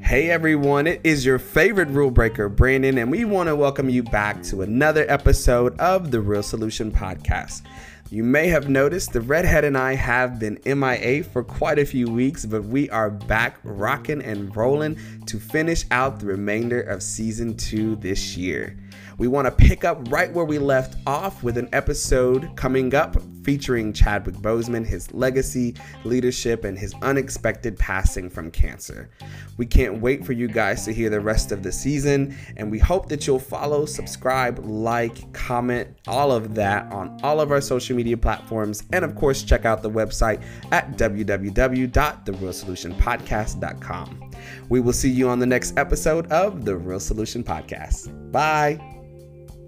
Hey everyone, it is your favorite rule breaker, Brandon, and we want to welcome you back to another episode of the Real Solution Podcast. You may have noticed the redhead and I have been MIA for quite a few weeks, but we are back rocking and rolling to finish out the remainder of season two this year. We want to pick up right where we left off with an episode coming up featuring Chadwick Boseman, his legacy, leadership, and his unexpected passing from cancer. We can't wait for you guys to hear the rest of the season, and we hope that you'll follow, subscribe, like, comment, all of that on all of our social media platforms, and of course, check out the website at www.therealsolutionpodcast.com. We will see you on the next episode of the Real Solution Podcast. Bye.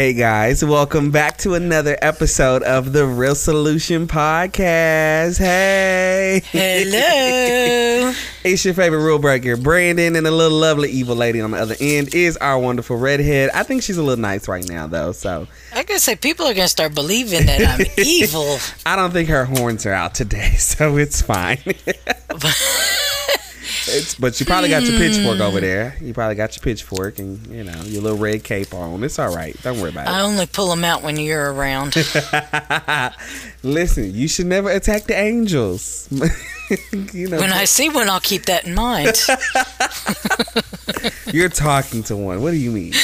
Hey guys, welcome back to another episode of the Real Solution Podcast. Hey. Hello. it's your favorite rule breaker, Brandon, and a little lovely evil lady on the other end is our wonderful redhead. I think she's a little nice right now though, so I gotta say people are gonna start believing that I'm evil. I don't think her horns are out today, so it's fine. It's, but you probably got your pitchfork over hmm. there. You probably got your pitchfork and you know your little red cape on. It's all right. Don't worry about it. I only pull them out when you're around. Listen, you should never attack the angels. you know, when I see one, I'll keep that in mind. you're talking to one. What do you mean?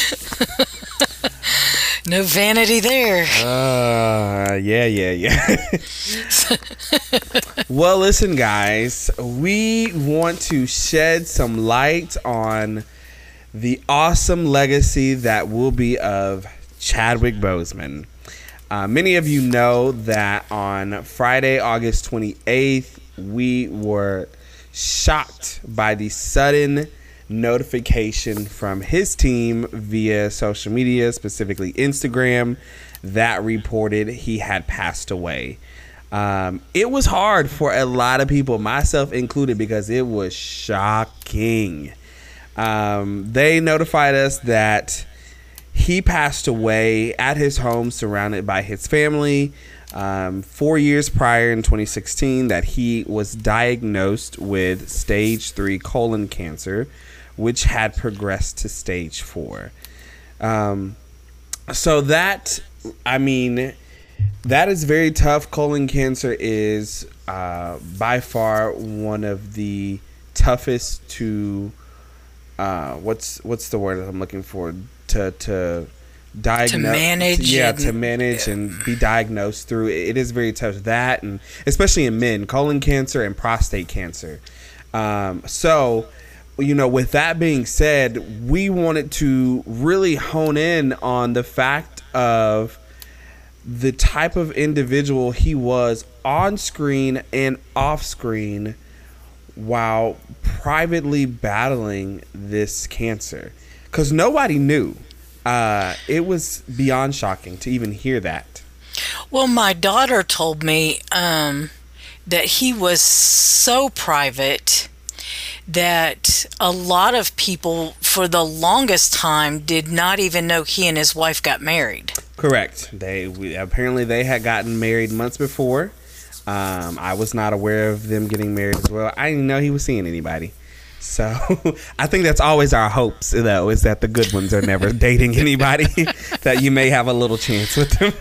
No vanity there. Uh, yeah, yeah, yeah. well, listen, guys, we want to shed some light on the awesome legacy that will be of Chadwick Boseman. Uh, many of you know that on Friday, August 28th, we were shocked by the sudden notification from his team via social media, specifically Instagram, that reported he had passed away. Um, it was hard for a lot of people, myself included, because it was shocking. Um, they notified us that he passed away at his home, surrounded by his family. Um, four years prior, in 2016, that he was diagnosed with stage three colon cancer, which had progressed to stage four. Um, so that, I mean, that is very tough. Colon cancer is uh, by far one of the toughest to uh, what's what's the word I'm looking for to to diagnose To manage yeah and- to manage and be diagnosed through it is very tough that and especially in men colon cancer and prostate cancer um, so you know with that being said we wanted to really hone in on the fact of the type of individual he was on screen and off screen while privately battling this cancer. Because nobody knew. Uh, it was beyond shocking to even hear that. Well, my daughter told me um, that he was so private that a lot of people, for the longest time, did not even know he and his wife got married. correct they we, apparently they had gotten married months before um, i was not aware of them getting married as well i didn't know he was seeing anybody so I think that's always our hopes, though, is that the good ones are never dating anybody. that you may have a little chance with them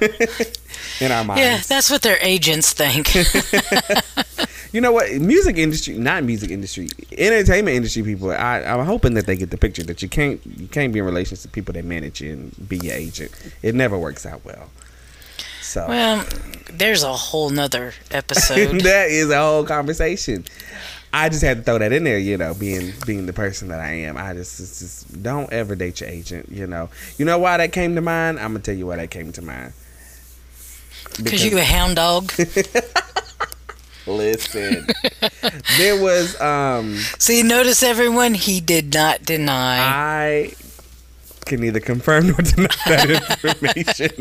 in our minds. Yeah, that's what their agents think. You know what? Music industry, not music industry, entertainment industry people. I, I'm hoping that they get the picture that you can't you can't be in relations to people that manage you and be your agent. It never works out well. So well, there's a whole nother episode. that is a whole conversation. I just had to throw that in there, you know, being being the person that I am. I just, it's just don't ever date your agent, you know. You know why that came to mind? I'm gonna tell you why that came to mind. Because you a hound dog. listen, there was um See, notice everyone, he did not deny. I can neither confirm nor deny that information.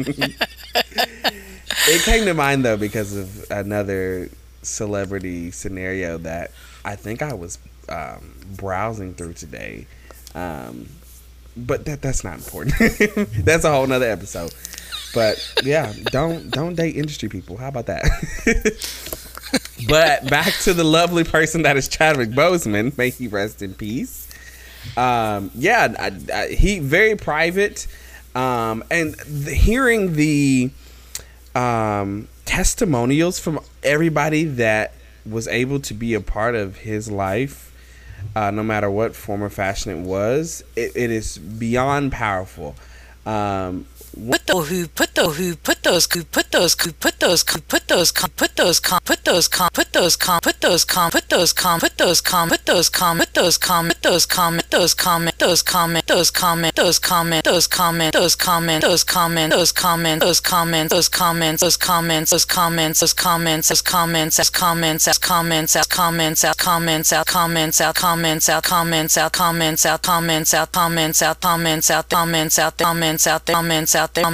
it came to mind though because of another celebrity scenario that I think I was um, browsing through today. Um, but that that's not important. that's a whole nother episode. But yeah, don't don't date industry people. How about that? but back to the lovely person that is Chadwick Boseman. May he rest in peace. Um, yeah, I, I, he very private, um, and the, hearing the um, testimonials from everybody that was able to be a part of his life, uh, no matter what form or fashion it was, it, it is beyond powerful. Um, put the who put the who put those who put those who put those who put those put those put those put those put those put those put those put those put those comment those comment those comment those comment those comment those comment those comment those those comment those those comment those those comments those those comments as comments as comments as comments as comments as comments out comments out comments out comments out comments out comments out comments out comments out comments out comments out comments out there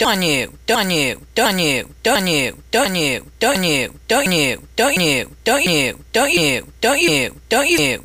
shame on you done you done you done you done you done you done you done you done you done you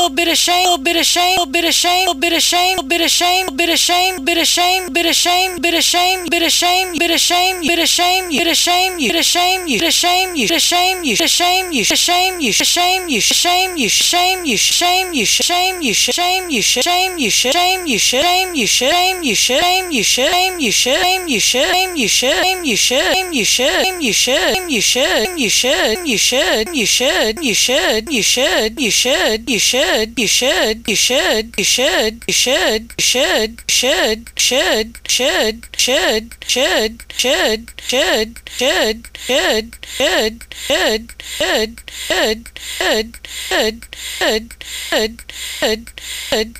shame, you shame, you shame, you shame, a bit of shame, a bit of shame, bit of shame, bit of shame, bit of shame, bit of shame you bit of shame, you bit of shame, you bit of shame, you bit of shame, you shame, you shame, you shame, you shame, you shame, you shame, you shame, you shame, you shame, you shame, you shame, you shame, you shame, you shame, you should name you shame, you should, you shit name you should, you should, you should, you should, you should, you should, you should, you should, you should, you should, you should, should, should, should, should, should, should, should, should, should, good, good, good, good, good, good, good, good, good, good, good, good,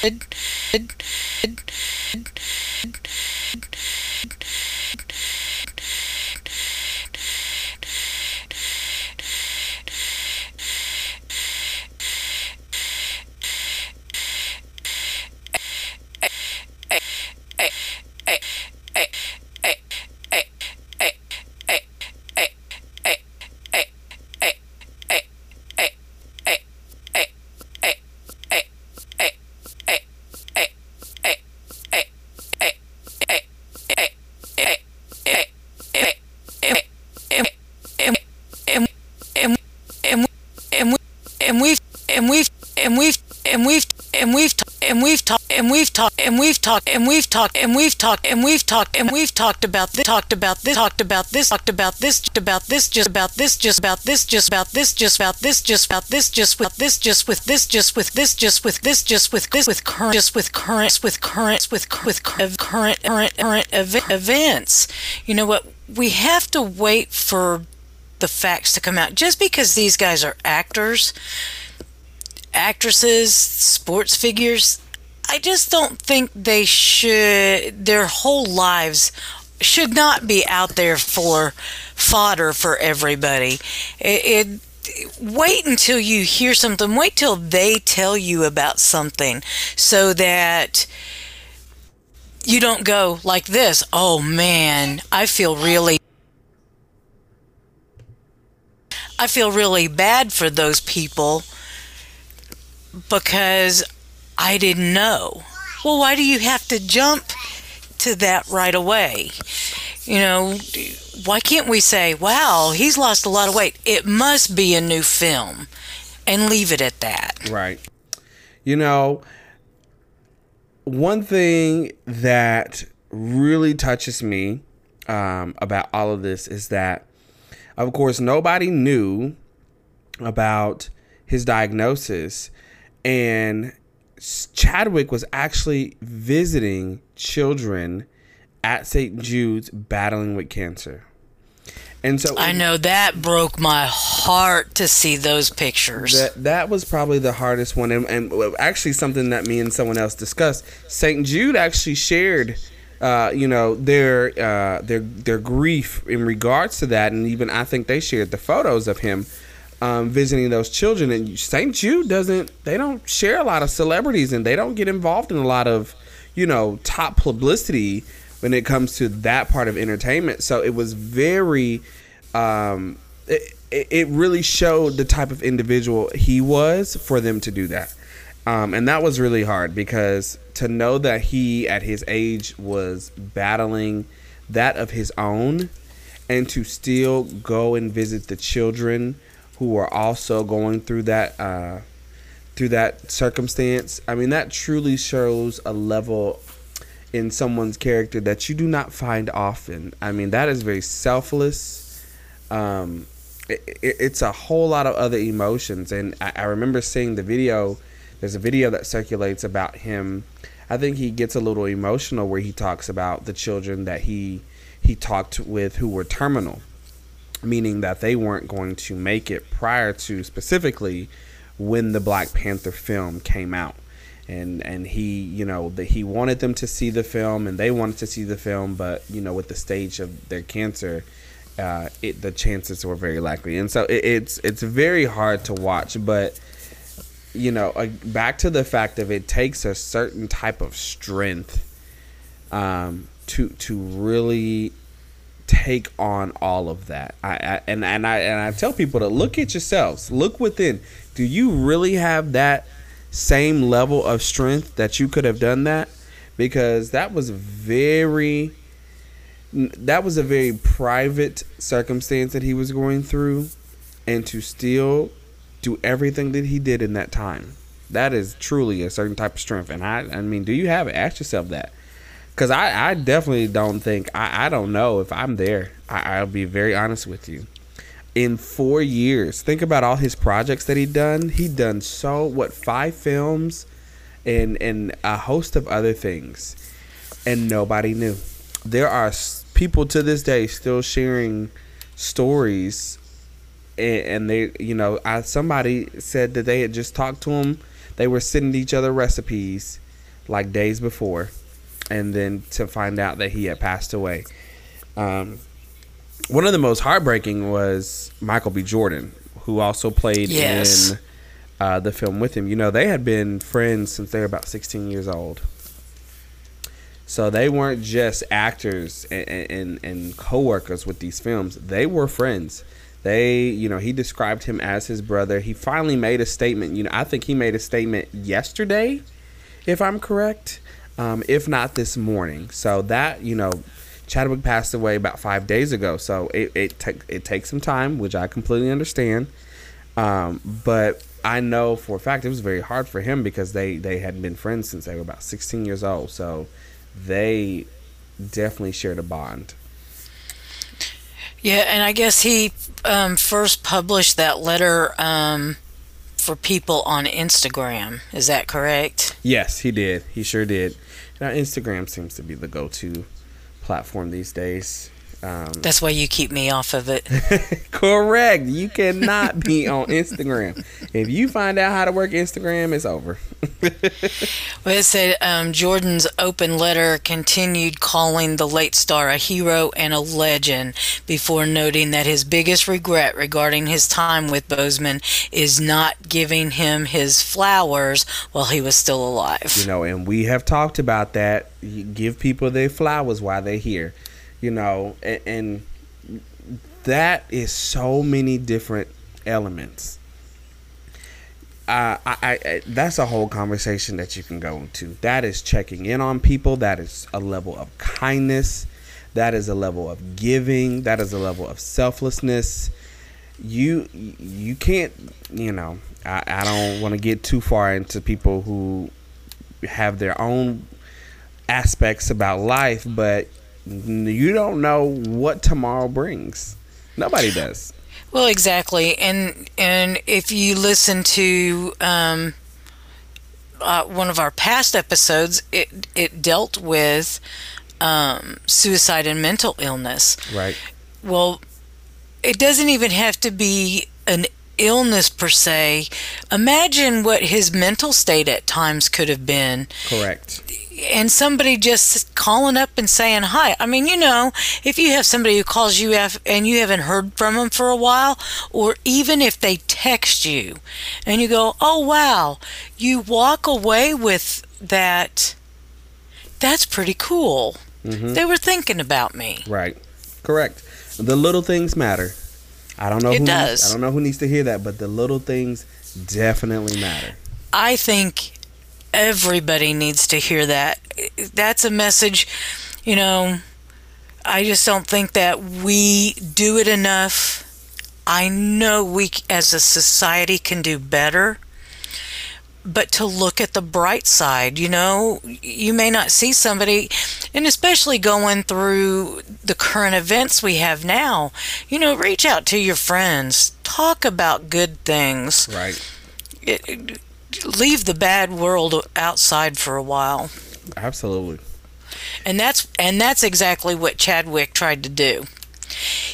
good, good, good, and and we've talked and we've talked and we've talked and we've talked about this talked about this talked about this talked about this just about this just about this just about this just about this just about this just about this just with this just with this just with this just with this just with this with current just with currents with currents with with current current current events you know what we have to wait for the facts to come out just because these guys are actors actresses sports figures I just don't think they should, their whole lives should not be out there for fodder for everybody. It, it wait until you hear something wait till they tell you about something so that you don't go like this oh man i feel really I feel really bad for those people because I didn't know. Well, why do you have to jump to that right away? You know, why can't we say, wow, he's lost a lot of weight? It must be a new film and leave it at that. Right. You know, one thing that really touches me um, about all of this is that, of course, nobody knew about his diagnosis. And Chadwick was actually visiting children at St. Jude's battling with cancer. And so I know that broke my heart to see those pictures. That that was probably the hardest one, and, and actually something that me and someone else discussed. St. Jude actually shared, uh, you know, their uh, their their grief in regards to that, and even I think they shared the photos of him um, visiting those children. And St. Jude doesn't, they don't share a lot of celebrities, and they don't get involved in a lot of, you know, top publicity when it comes to that part of entertainment. So it was very, um, it, it really showed the type of individual he was for them to do that. Um, and that was really hard because to know that he, at his age, was battling that of his own and to still go and visit the children who were also going through that uh, through that circumstance. I mean, that truly shows a level in someone's character that you do not find often. I mean, that is very selfless. Um, it, it, it's a whole lot of other emotions, and I, I remember seeing the video. There's a video that circulates about him. I think he gets a little emotional where he talks about the children that he he talked with who were terminal, meaning that they weren't going to make it prior to specifically when the Black Panther film came out. And and he you know that he wanted them to see the film and they wanted to see the film but you know with the stage of their cancer uh, it, the chances were very likely. And so it, it's it's very hard to watch but you know uh, back to the fact of it takes a certain type of strength um, to to really take on all of that. I, I and and I and I tell people to look at yourselves. Look within. Do you really have that same level of strength that you could have done that? Because that was very that was a very private circumstance that he was going through and to still do everything that he did in that time. That is truly a certain type of strength and i i mean do you have it? Ask yourself that because I, I definitely don't think I, I don't know if i'm there I, i'll be very honest with you in four years. Think about all his projects that he done. He done so what five films, and and a host of other things, and nobody knew. There are people to this day still sharing stories, and, and they you know I, somebody said that they had just talked to him. They were sending each other recipes like days before, and then to find out that he had passed away. Um, one of the most heartbreaking was Michael B. Jordan, who also played yes. in uh, the film with him. You know, they had been friends since they were about 16 years old. So they weren't just actors and, and, and co-workers with these films. They were friends. They, you know, he described him as his brother. He finally made a statement. You know, I think he made a statement yesterday, if I'm correct, um, if not this morning. So that, you know, Chadwick passed away about five days ago, so it it, te- it takes some time, which I completely understand. Um, but I know for a fact it was very hard for him because they they had been friends since they were about 16 years old, so they definitely shared a bond. Yeah, and I guess he um, first published that letter um, for people on Instagram. Is that correct? Yes, he did. He sure did. Now, Instagram seems to be the go-to platform these days. Um, That's why you keep me off of it. correct. You cannot be on Instagram. If you find out how to work Instagram, it's over. well, it said um, Jordan's open letter continued calling the late star a hero and a legend before noting that his biggest regret regarding his time with Boseman is not giving him his flowers while he was still alive. You know, and we have talked about that. You give people their flowers while they're here you know, and, and that is so many different elements. Uh, I, I, I, that's a whole conversation that you can go into. That is checking in on people. That is a level of kindness. That is a level of giving. That is a level of selflessness. You you can't you know. I, I don't want to get too far into people who have their own aspects about life, but you don't know what tomorrow brings. Nobody does. Well, exactly, and and if you listen to um, uh, one of our past episodes, it it dealt with um, suicide and mental illness. Right. Well, it doesn't even have to be an illness per se. Imagine what his mental state at times could have been. Correct and somebody just calling up and saying hi. I mean, you know, if you have somebody who calls you and you haven't heard from them for a while, or even if they text you and you go, oh, wow, you walk away with that, that's pretty cool. Mm-hmm. They were thinking about me. Right. Correct. The little things matter. I don't know. It who does. Needs, I don't know who needs to hear that, but the little things definitely matter. I think everybody needs to hear that. That's a message, you know, I just don't think that we do it enough. I know we as a society can do better. But to look at the bright side, you know, you may not see somebody, and especially going through the current events we have now, you know, reach out to your friends, talk about good things. Right. It, leave the bad world outside for a while. Absolutely. And that's and that's exactly what Chadwick tried to do.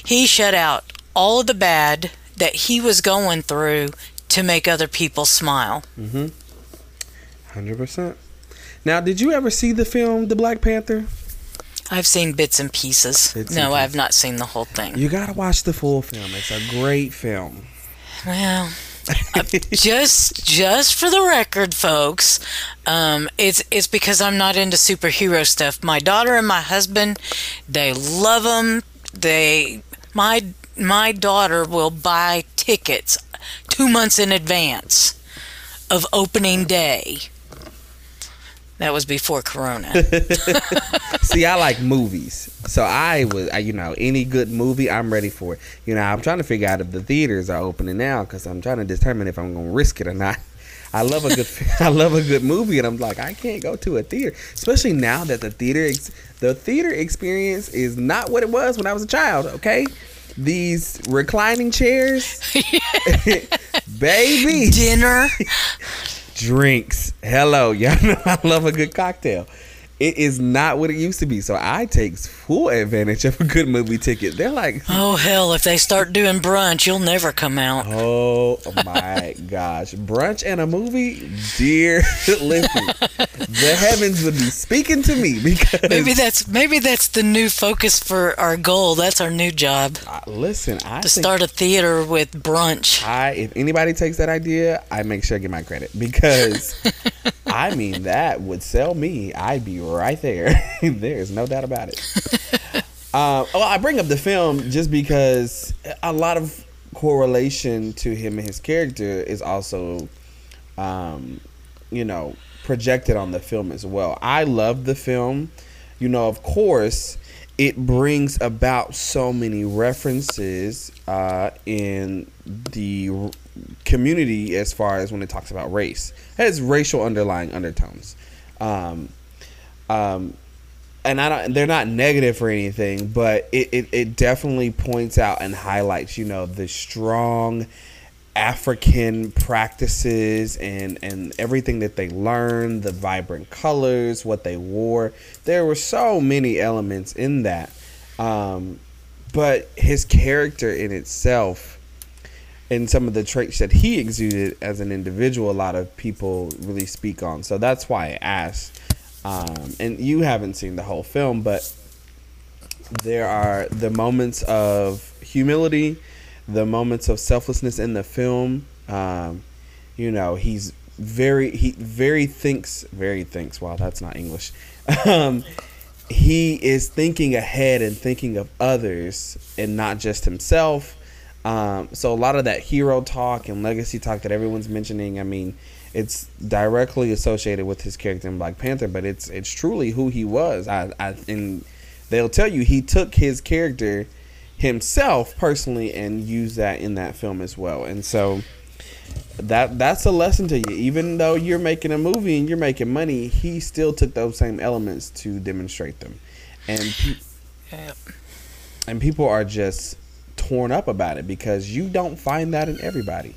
He shut out all of the bad that he was going through to make other people smile. Mhm. 100%. Now, did you ever see the film The Black Panther? I've seen bits and pieces. Bits no, and I've not seen the whole thing. You got to watch the full film. It's a great film. Well, just just for the record, folks, um, it's it's because I'm not into superhero stuff. My daughter and my husband, they love them. They my my daughter will buy tickets two months in advance of opening day that was before Corona. See, I like movies, so I was, you know, any good movie, I'm ready for it. You know, I'm trying to figure out if the theaters are opening now because I'm trying to determine if I'm gonna risk it or not. I love a good, I love a good movie, and I'm like, I can't go to a theater, especially now that the theater, ex- the theater experience is not what it was when I was a child. Okay, these reclining chairs, baby, dinner drinks. Hello, y'all know I love a good cocktail. It is not what it used to be. So I take full advantage of a good movie ticket. They're like, oh hell, if they start doing brunch, you'll never come out. Oh my gosh, brunch and a movie, dear listen, the heavens would be speaking to me because maybe that's maybe that's the new focus for our goal. That's our new job. Uh, listen, I to start a theater with brunch. I if anybody takes that idea, I make sure I get my credit because I mean that would sell me. I'd be right there. There's no doubt about it. uh, well, I bring up the film just because a lot of correlation to him and his character is also, um, you know, projected on the film as well. I love the film. You know, of course, it brings about so many references uh, in the community as far as when it talks about race. It has racial underlying undertones. Um, um, and I don't, they're not negative or anything, but it, it, it definitely points out and highlights, you know, the strong African practices and, and everything that they learned, the vibrant colors, what they wore. There were so many elements in that. Um, but his character in itself and some of the traits that he exuded as an individual, a lot of people really speak on. So that's why I asked um, and you haven't seen the whole film, but there are the moments of humility, the moments of selflessness in the film. Um, you know, he's very he very thinks very thinks. Wow, that's not English. um, he is thinking ahead and thinking of others and not just himself. Um, so a lot of that hero talk and legacy talk that everyone's mentioning, I mean, it's directly associated with his character in Black Panther, but it's it's truly who he was. I, I and they'll tell you he took his character himself personally and used that in that film as well. And so that that's a lesson to you. Even though you're making a movie and you're making money, he still took those same elements to demonstrate them. And pe- and people are just torn up about it because you don't find that in everybody.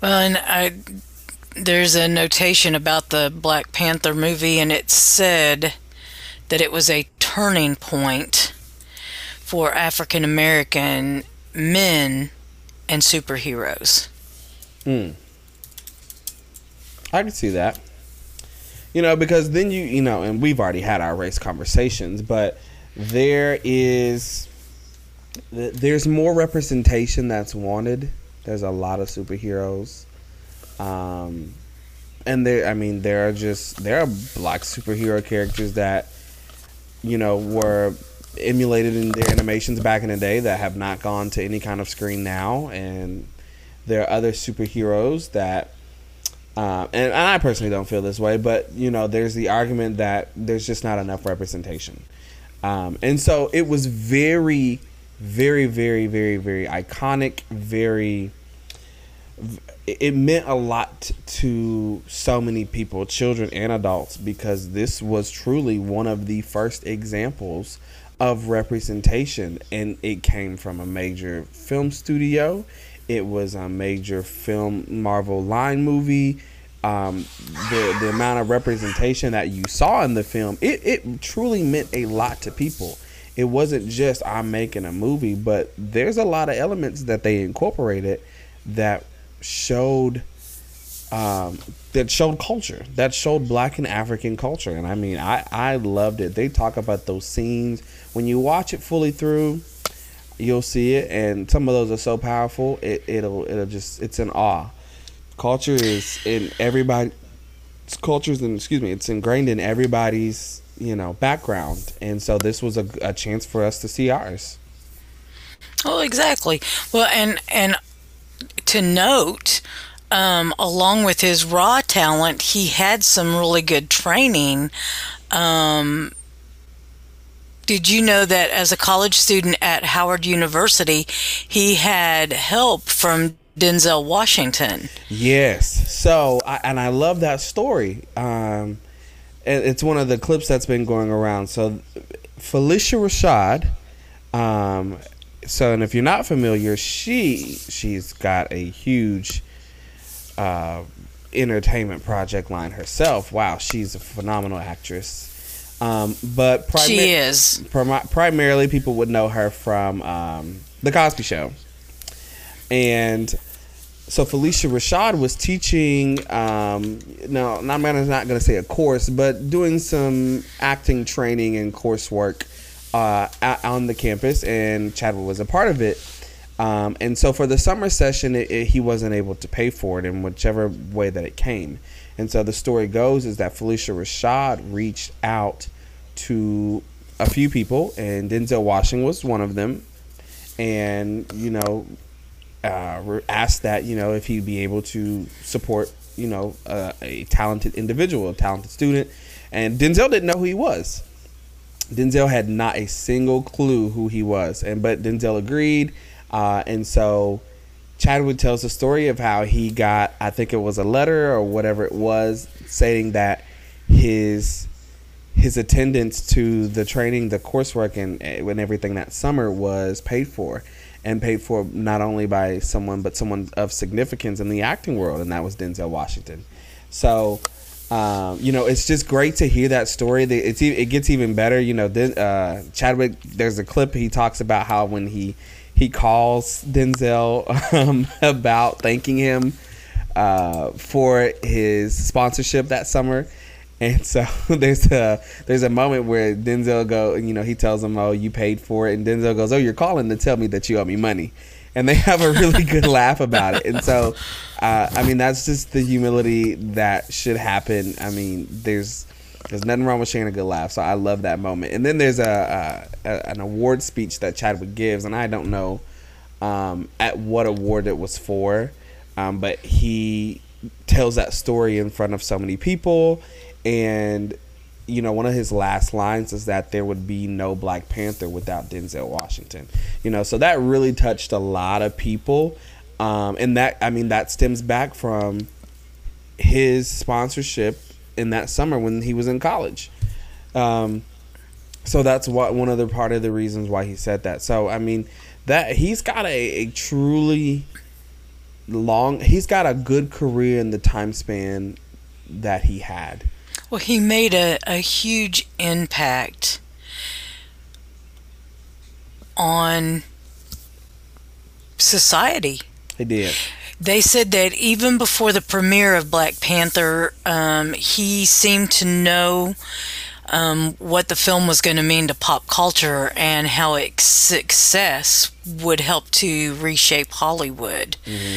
Well, and I there's a notation about the Black Panther movie, and it said that it was a turning point for African American men and superheroes. Hmm. I can see that. You know, because then you, you know, and we've already had our race conversations, but there is, there's more representation that's wanted. There's a lot of superheroes, um, and there, I mean, there are just there are black superhero characters that, you know, were emulated in their animations back in the day that have not gone to any kind of screen now, and there are other superheroes that and, and I personally don't feel this way, but you know, there's the argument that there's just not enough representation, um, and so it was very, very, very, very, very iconic. Very, it meant a lot to so many people, children and adults, because this was truly one of the first examples of representation, and it came from a major film studio. It was a major film Marvel line movie. Um, the the amount of representation that you saw in the film, it, it truly meant a lot to people. It wasn't just I'm making a movie, but there's a lot of elements that they incorporated that showed um, that showed culture, that showed Black and African culture, and I mean, I I loved it. They talk about those scenes when you watch it fully through you'll see it and some of those are so powerful it, it'll it'll just it's an awe culture is in everybody cultures and excuse me it's ingrained in everybody's you know background and so this was a, a chance for us to see ours Well, exactly. Well, and and to note, um, along with his raw talent, he had some really good training. Um, did you know that as a college student at Howard University, he had help from Denzel Washington? yes. So I, and i love that story. Um and it's one of the clips that's been going around. So Phylicia Rashad um so and if you're not familiar she she's got a huge uh entertainment project line herself. Wow she's a phenomenal actress. Um but She is. primarily people would know her from um the cosby show. And so Phylicia Rashad was teaching. Um, no, I'm gonna not gonna say a course, but doing some acting training and coursework uh, on the campus, and Chadwick was a part of it. Um, and so for the summer session, it, it, he wasn't able to pay for it in whichever way that it came. And so the story goes is that Phylicia Rashad reached out to a few people, and Denzel Washington was one of them. And you know, uh, asked that you know if he'd be able to support you know uh, a talented individual, a talented student, and Denzel didn't know who he was. Denzel had not a single clue who he was, and but Denzel agreed, uh, and so Chadwick tells the story of how he got I think it was a letter or whatever it was saying that his his attendance to the training, the coursework, and and everything that summer was paid for, and paid for not only by someone but someone of significance in the acting world, and that was Denzel Washington. So, um, you know, it's just great to hear that story. It's it gets even better. You know, then uh, Chadwick. There's a clip he talks about how when he he calls Denzel um, about thanking him uh, for his sponsorship that summer. And so there's a there's a moment where Denzel go, you know, he tells him, "Oh, you paid for it," and Denzel goes, "Oh, you're calling to tell me that you owe me money," and they have a really good laugh about it. And so, uh, I mean, that's just the humility that should happen. I mean, there's There's nothing wrong with sharing a good laugh, so I love that moment. And then there's a, a, a an award speech that Chadwick gives, and I don't know um, at what award it was for, um, but he tells that story in front of so many people, and you know, one of his last lines is that there would be no Black Panther without Denzel Washington. You know, so that really touched a lot of people. Um, and that, I mean, that stems back from his sponsorship in that summer when he was in college. Um, so that's what one other part of the reasons why he said that. So I mean, that he's got a, a truly long, he's got a good career in the time span that he had. Well, he made a, a huge impact on society. He did. They said that even before the premiere of Black Panther, um, he seemed to know um, what the film was going to mean to pop culture and how its success would help to reshape Hollywood. Mm-hmm.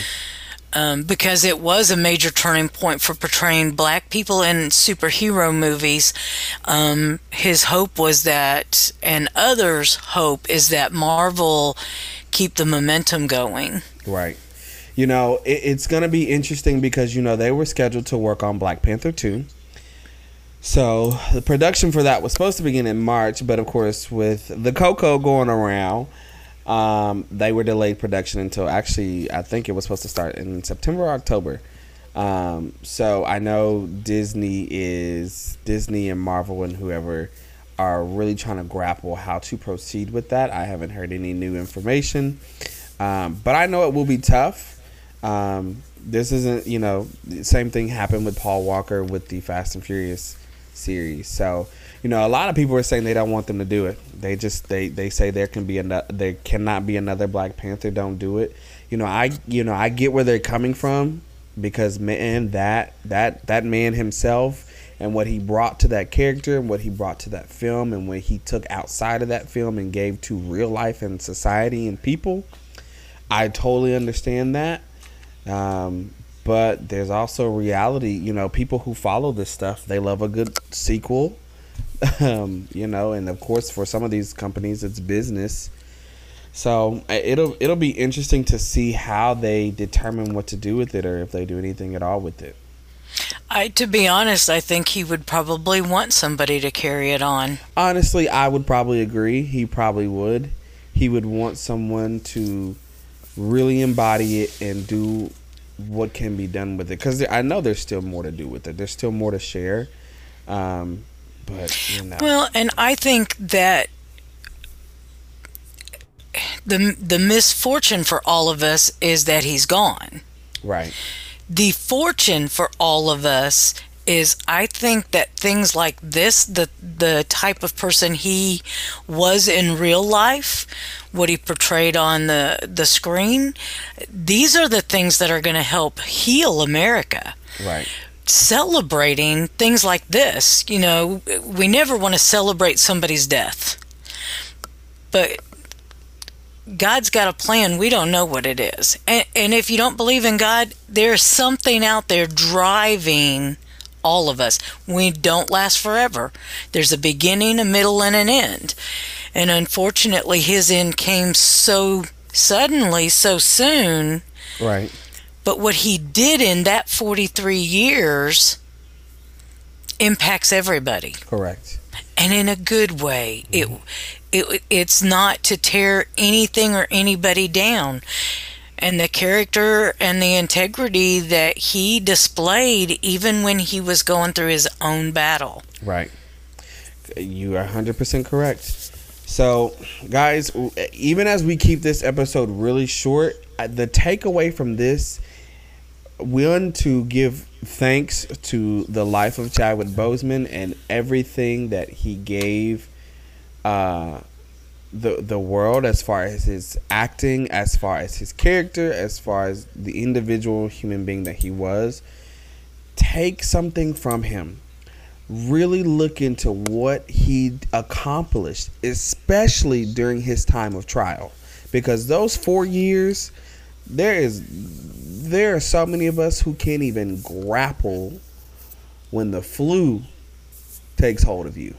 Um, because it was a major turning point for portraying black people in superhero movies. Um, his hope was that, and others' hope is that Marvel keep the momentum going. Right you know, it, it's going to be interesting because, you know, they were scheduled to work on Black Panther 2. So the production for that was supposed to begin in March, but of course, with the Coco going around, um, they were delayed production until actually, I think it was supposed to start in September or October. Um, so I know Disney is Disney and Marvel and whoever are really trying to grapple how to proceed with that. I haven't heard any new information, um, but I know it will be tough. Um, this isn't, you know, same thing happened with Paul Walker with the Fast and Furious series. So, you know, a lot of people are saying they don't want them to do it. They just they they say there can be another there cannot be another Black Panther. Don't do it. You know, I you know I get where they're coming from because man that that that man himself and what he brought to that character and what he brought to that film and what he took outside of that film and gave to real life and society and people. I totally understand that. Um, but there's also reality. You know, people who follow this stuff, they love a good sequel. Um, you know, and of course, for some of these companies, it's business. So it'll it'll be interesting to see how they determine what to do with it, or if they do anything at all with it. I, to be honest, I think he would probably want somebody to carry it on. Honestly, I would probably agree. He probably would. He would want someone to really embody it and do what can be done with it because I know there's still more to do with it. There's still more to share. Um, but you know. Well, and I think that the the misfortune for all of us is that he's gone. Right. The fortune for all of us is I think that things like this, the the type of person he was in real life, what he portrayed on the the screen, these are the things that are going to help heal America. Right. Celebrating things like this, you know, we never want to celebrate somebody's death. But God's got a plan. We don't know what it is. And, and if you don't believe in God, there's something out there driving all of us. We don't last forever. There's a beginning, a middle, and an end. And unfortunately, his end came so suddenly, so soon. Right. But what he did in that 43 years impacts everybody. Correct. And in a good way. Mm-hmm. It, it it's not to tear anything or anybody down and the character and the integrity that he displayed even when he was going through his own battle. Right. You are 100% correct. So, guys, even as we keep this episode really short, the takeaway from this, we want to give thanks to the life of Chadwick Boseman and everything that he gave uh, the the world as far as his acting, as far as his character, as far as the individual human being that he was. Take something from him. Really look into what he accomplished, especially during his time of trial. Because those four years, there is there are so many of us who can't even grapple when the flu takes hold of you.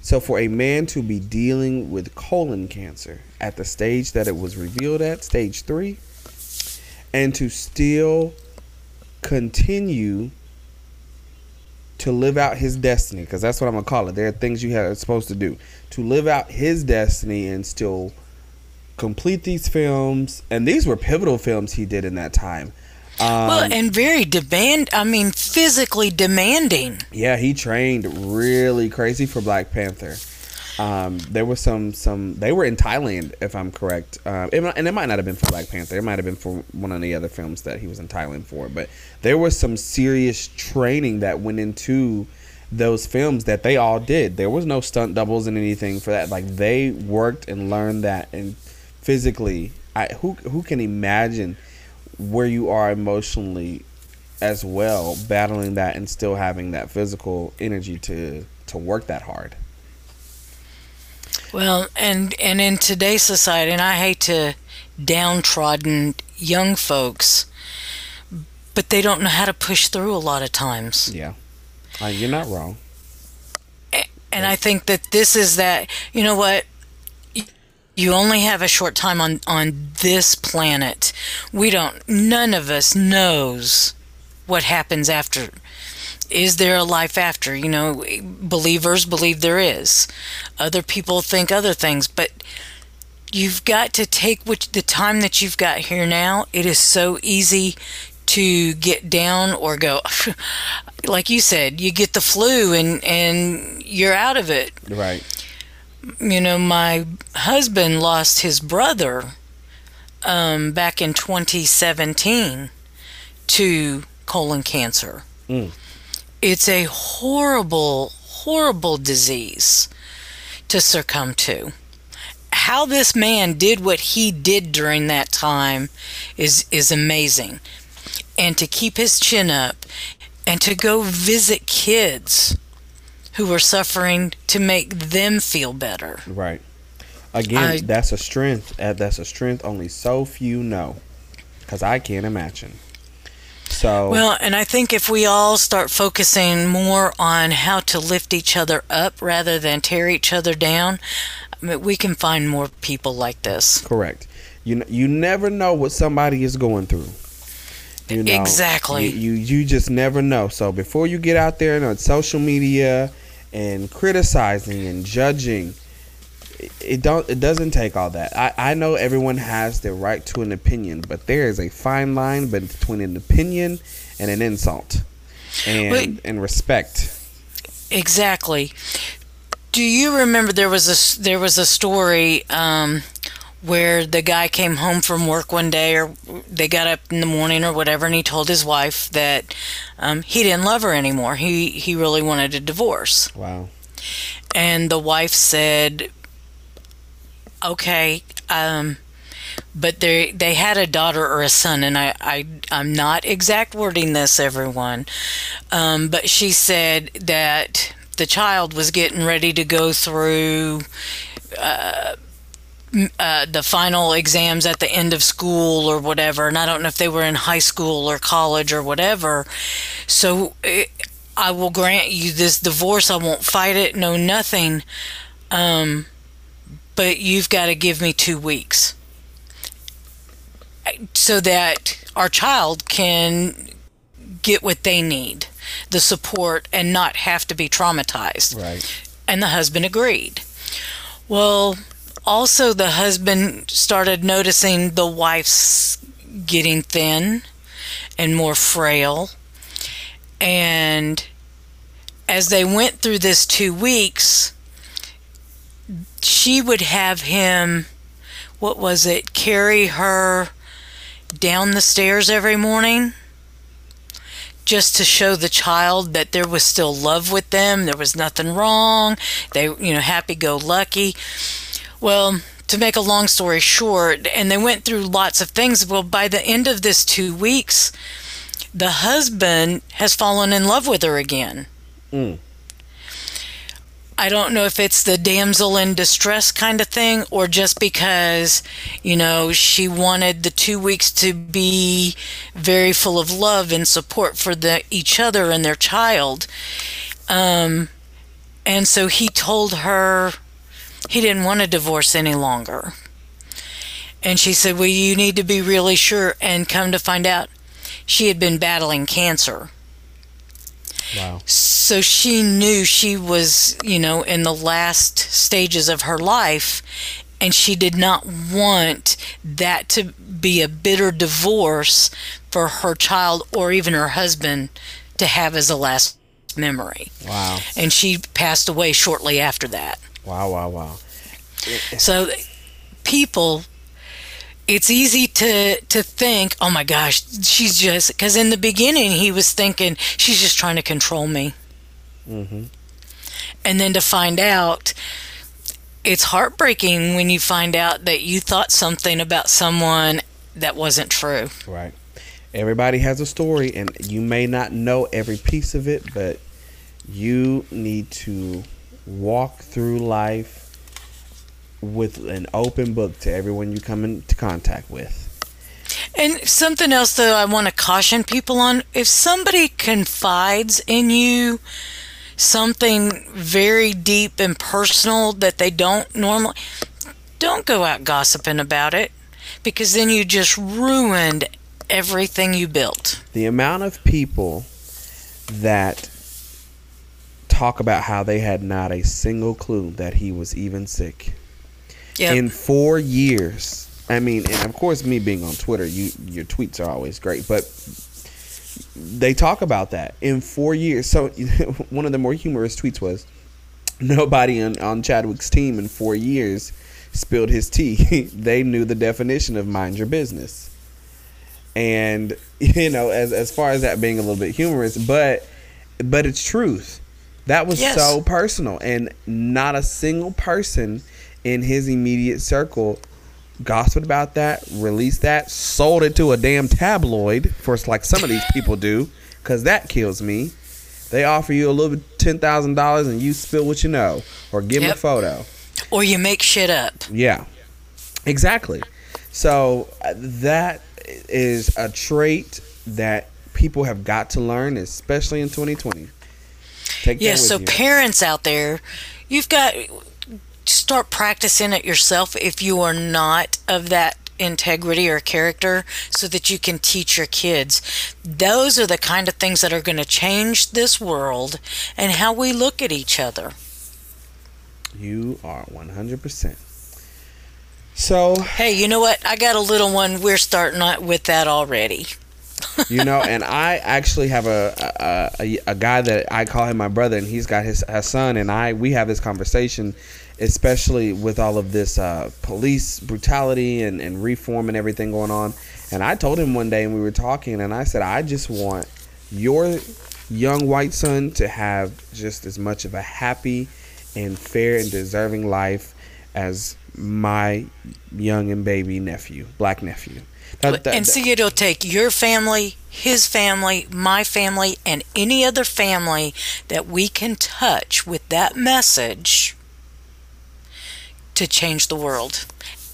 So, for a man to be dealing with colon cancer at the stage that it was revealed at, stage three, and to still continue to live out his destiny, because that's what I'm gonna call it. There are things you are supposed to do to live out his destiny and still complete these films. And these were pivotal films he did in that time. Um, well, and very demand. I mean, physically demanding. Yeah, he trained really crazy for Black Panther. Um, there was some some. They were in Thailand, if I'm correct. Uh, it, and it might not have been for Black Panther. It might have been for one of the other films that he was in Thailand for. But there was some serious training that went into those films that they all did. There was no stunt doubles and anything for that. Like they worked and learned that, and physically, I who who can imagine where you are emotionally as well, battling that and still having that physical energy to to work that hard. Well, and and in today's society, and I hate to downtrodden young folks, but they don't know how to push through a lot of times. Yeah, uh, you're not wrong. And I think that this is that. You know what? You only have a short time on on this planet. We don't none of us knows what happens after. Is there a life after? You know believers believe there is. Other people think other things but you've got to take the time that you've got here now it is so easy to get down or go. Like you said you get the flu and and you're out of it. Right you know, my husband lost his brother um, back in 2017 to colon cancer. Mm. It's a horrible, horrible disease to succumb to. How this man did what he did during that time is is amazing. And to keep his chin up and to go visit kids who are suffering to make them feel better. Right. Again, I, that's a strength. Uh, that's a strength only so few know. Because I can't imagine. So well, and I think if we all start focusing more on how to lift each other up rather than tear each other down, I mean, we can find more people like this. Correct. You you never know what somebody is going through. You know, exactly. You, you, you just never know. So before you get out there and on social media and criticizing and judging it don't it doesn't take all that. I, I know everyone has the right to an opinion but there is a fine line between an opinion and an insult and and respect. Exactly. Do you remember there was a there was a story um, where the guy came home from work one day or they got up in the morning or whatever and he told his wife that um, he didn't love her anymore. He he really wanted a divorce. Wow. And the wife said okay um, but they they had a daughter or a son and I, I I'm not exact wording this everyone um, but she said that the child was getting ready to go through uh, uh, the final exams at the end of school or whatever, and I don't know if they were in high school or college or whatever. So it, I will grant you this divorce. I won't fight it, no nothing. Um, but you've got to give me two weeks so that our child can get what they need the support and not have to be traumatized. Right. And the husband agreed. Well, also the husband started noticing the wife's getting thin and more frail. And as they went through this two weeks she would have him what was it carry her down the stairs every morning just to show the child that there was still love with them. There was nothing wrong. They you know happy go lucky well, to make a long story short, and they went through lots of things. Well, by the end of this two weeks, the husband has fallen in love with her again. Mm. I don't know if it's the damsel in distress kind of thing or just because, you know, she wanted the two weeks to be very full of love and support for the each other and their child. Um, And so he told her he didn't want a divorce any longer. And she said, Well, you need to be really sure. And come to find out, she had been battling cancer. Wow. So she knew she was, you know, in the last stages of her life. And she did not want that to be a bitter divorce for her child or even her husband to have as a last memory. Wow. And she passed away shortly after that. Wow, wow, wow. So people it's easy to to think, "Oh my gosh, she's just cuz in the beginning he was thinking she's just trying to control me." Mm-hmm. And then to find out it's heartbreaking when you find out that you thought something about someone that wasn't true. Right. Everybody has a story, and you may not know every piece of it, but you need to walk through life with an open book to everyone you come into contact with. And something else, though, I want to caution people on if somebody confides in you something very deep and personal that they don't normally, don't go out gossiping about it because then you just ruined everything you built. The amount of people that talk about how they had not a single clue that he was even sick. Yep. In four years, I mean, and of course, me being on Twitter, you your tweets are always great, but they talk about that in four years. So one of the more humorous tweets was, "Nobody on, on Chadwick's team in four years spilled his tea. they knew the definition of mind your business." And you know, as as far as that being a little bit humorous, but but it's truth. That was Yes. so personal, and not a single person in his immediate circle gossiped about that, released that, sold it to a damn tabloid for like some of these people do, because that kills me. They offer you a little ten thousand dollars and you spill what you know, or give them a photo. Or you make shit up. Yeah, exactly. So uh, that is a trait that people have got to learn, especially in 2020. Take Yes, that so you. parents out there, you've got start practicing it yourself if you are not of that integrity or character so that you can teach your kids. Those are the kind of things that are going to change this world and how we look at each other. you are 100%. So Hey, you know what? I got a little one. We're starting out with that already. you know, and I actually have a a, a a guy that I call him my brother, and he's got his a son, and I we have this conversation, especially with all of this uh, police brutality and, and reform and everything going on. And I told him one day, and we were talking, and I said, I just want your young white son to have just as much of a happy and fair and deserving life as my young and baby nephew, black nephew. That- that- and see, it'll take your family, his family, my family, and any other family that we can touch with that message to change the world.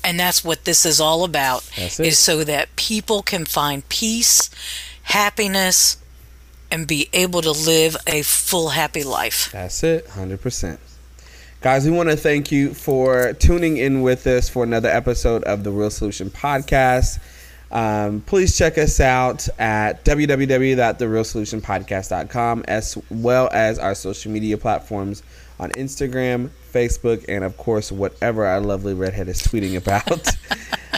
And that's what this is all about. Is so that people can find peace, happiness, and be able to live a full happy life. That's it, 100%. Guys, we want to thank you for tuning in with us for another episode of the Real Solution Podcast. Um, please check us out at www.therealsolutionpodcast.com as well as our social media platforms on Instagram, Facebook, and of course, whatever our lovely redhead is tweeting about.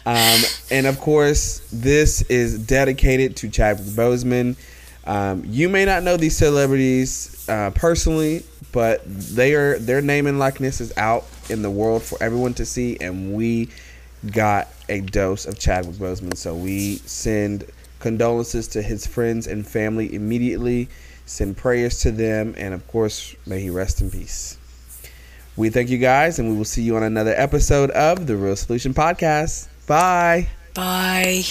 um, and of course, this is dedicated to Chadwick Boseman. Um, you may not know these celebrities uh, personally, but they are their name and likeness is out in the world for everyone to see, and we got a dose of Chadwick Boseman. So we send condolences to his friends and family immediately. Send prayers to them, and of course, may he rest in peace. We thank you guys, and we will see you on another episode of the Real Solution Podcast. Bye. Bye.